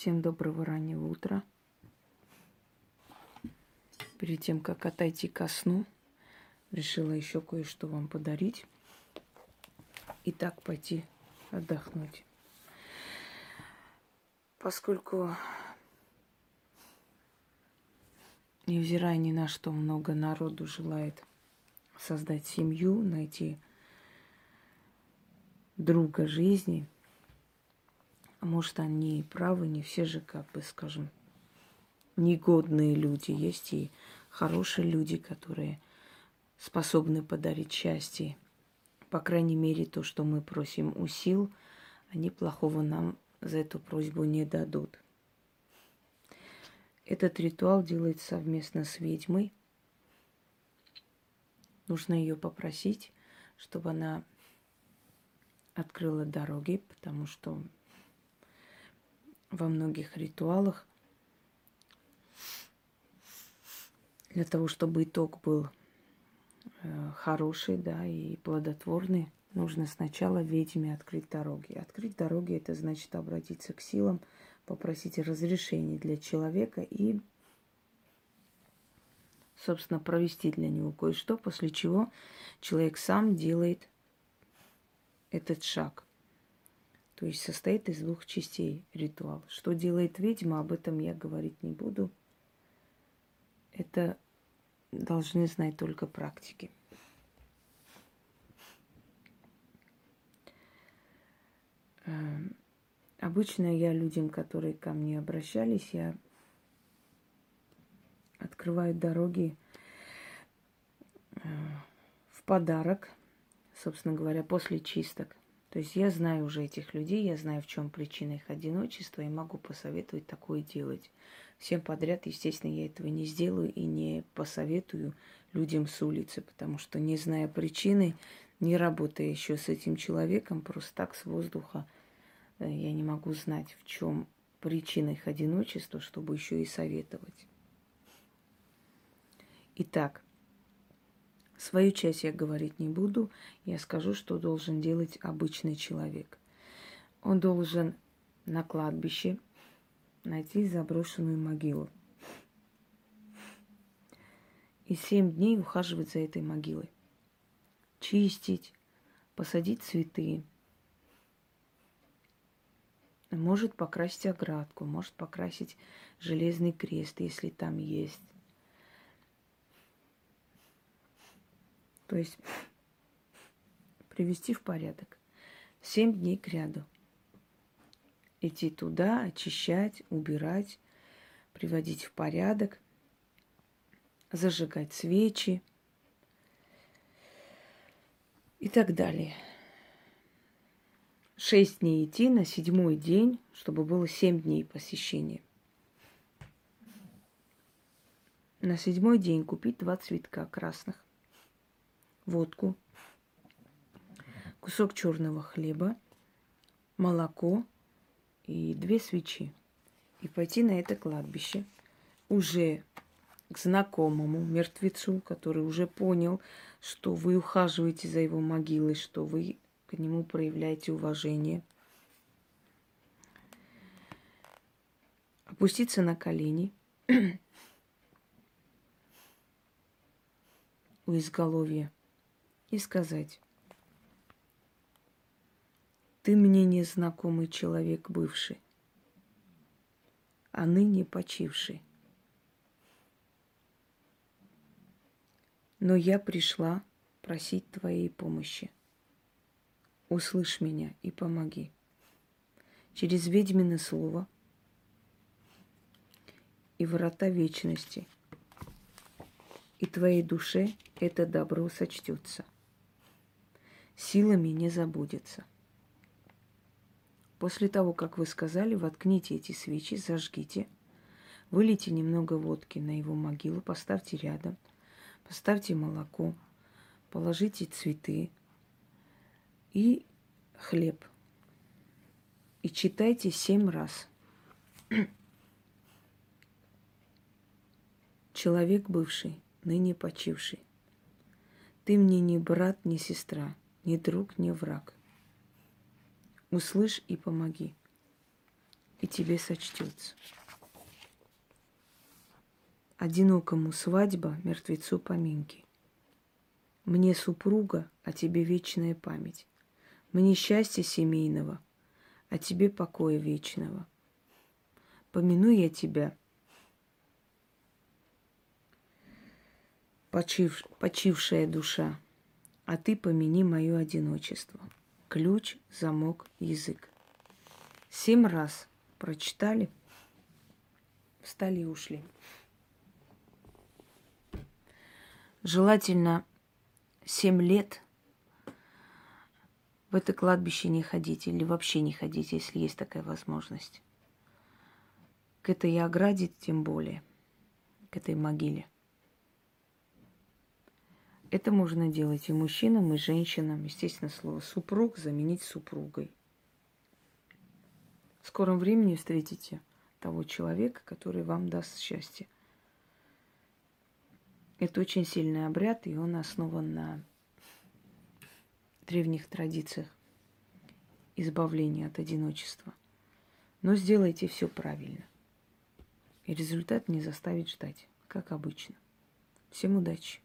Всем доброго раннего утра. Перед тем, как отойти ко сну, решила еще кое-что вам подарить. И так пойти отдохнуть. Поскольку, невзирая ни на что, много народу желает создать семью, найти друга жизни – а может, они и правы, не все же, как бы, скажем, негодные люди. Есть и хорошие люди, которые способны подарить счастье. По крайней мере, то, что мы просим у сил, они плохого нам за эту просьбу не дадут. Этот ритуал делается совместно с ведьмой. Нужно ее попросить, чтобы она открыла дороги, потому что во многих ритуалах для того, чтобы итог был э, хороший, да, и плодотворный, нужно сначала ведьме открыть дороги. Открыть дороги это значит обратиться к силам, попросить разрешения для человека и, собственно, провести для него кое-что, после чего человек сам делает этот шаг – то есть состоит из двух частей ритуал. Что делает ведьма, об этом я говорить не буду. Это должны знать только практики. Эм, обычно я людям, которые ко мне обращались, я открываю дороги э, в подарок, собственно говоря, после чисток. То есть я знаю уже этих людей, я знаю, в чем причина их одиночества, и могу посоветовать такое делать. Всем подряд, естественно, я этого не сделаю и не посоветую людям с улицы, потому что, не зная причины, не работая еще с этим человеком, просто так с воздуха, э, я не могу знать, в чем причина их одиночества, чтобы еще и советовать. Итак, Свою часть я говорить не буду. Я скажу, что должен делать обычный человек. Он должен на кладбище найти заброшенную могилу. И семь дней ухаживать за этой могилой. Чистить, посадить цветы. Может покрасить оградку, может покрасить железный крест, если там есть. То есть привести в порядок. Семь дней к ряду. Идти туда, очищать, убирать, приводить в порядок, зажигать свечи и так далее. Шесть дней идти на седьмой день, чтобы было семь дней посещения. На седьмой день купить два цветка красных водку, кусок черного хлеба, молоко и две свечи. И пойти на это кладбище уже к знакомому мертвецу, который уже понял, что вы ухаживаете за его могилой, что вы к нему проявляете уважение. Опуститься на колени у изголовья – и сказать, ты мне незнакомый человек бывший, а ныне почивший. Но я пришла просить твоей помощи. Услышь меня и помоги. Через ведьмино слово и врата вечности. И твоей душе это добро сочтется силами не забудется. После того, как вы сказали, воткните эти свечи, зажгите, вылейте немного водки на его могилу, поставьте рядом, поставьте молоко, положите цветы и хлеб. И читайте семь раз. Человек бывший, ныне почивший. Ты мне не брат, не сестра – ни друг, ни враг. Услышь и помоги. и тебе сочтется. Одинокому свадьба, мертвецу поминки. Мне супруга, а тебе вечная память. Мне счастья семейного, а тебе покоя вечного. Помяну я тебя, почив, почившая душа, а ты помяни мое одиночество. Ключ, замок, язык. Семь раз прочитали, встали и ушли. Желательно семь лет в это кладбище не ходить или вообще не ходить, если есть такая возможность. К этой ограде тем более, к этой могиле. Это можно делать и мужчинам, и женщинам. Естественно, слово супруг заменить супругой. В скором времени встретите того человека, который вам даст счастье. Это очень сильный обряд, и он основан на древних традициях избавления от одиночества. Но сделайте все правильно. И результат не заставит ждать, как обычно. Всем удачи!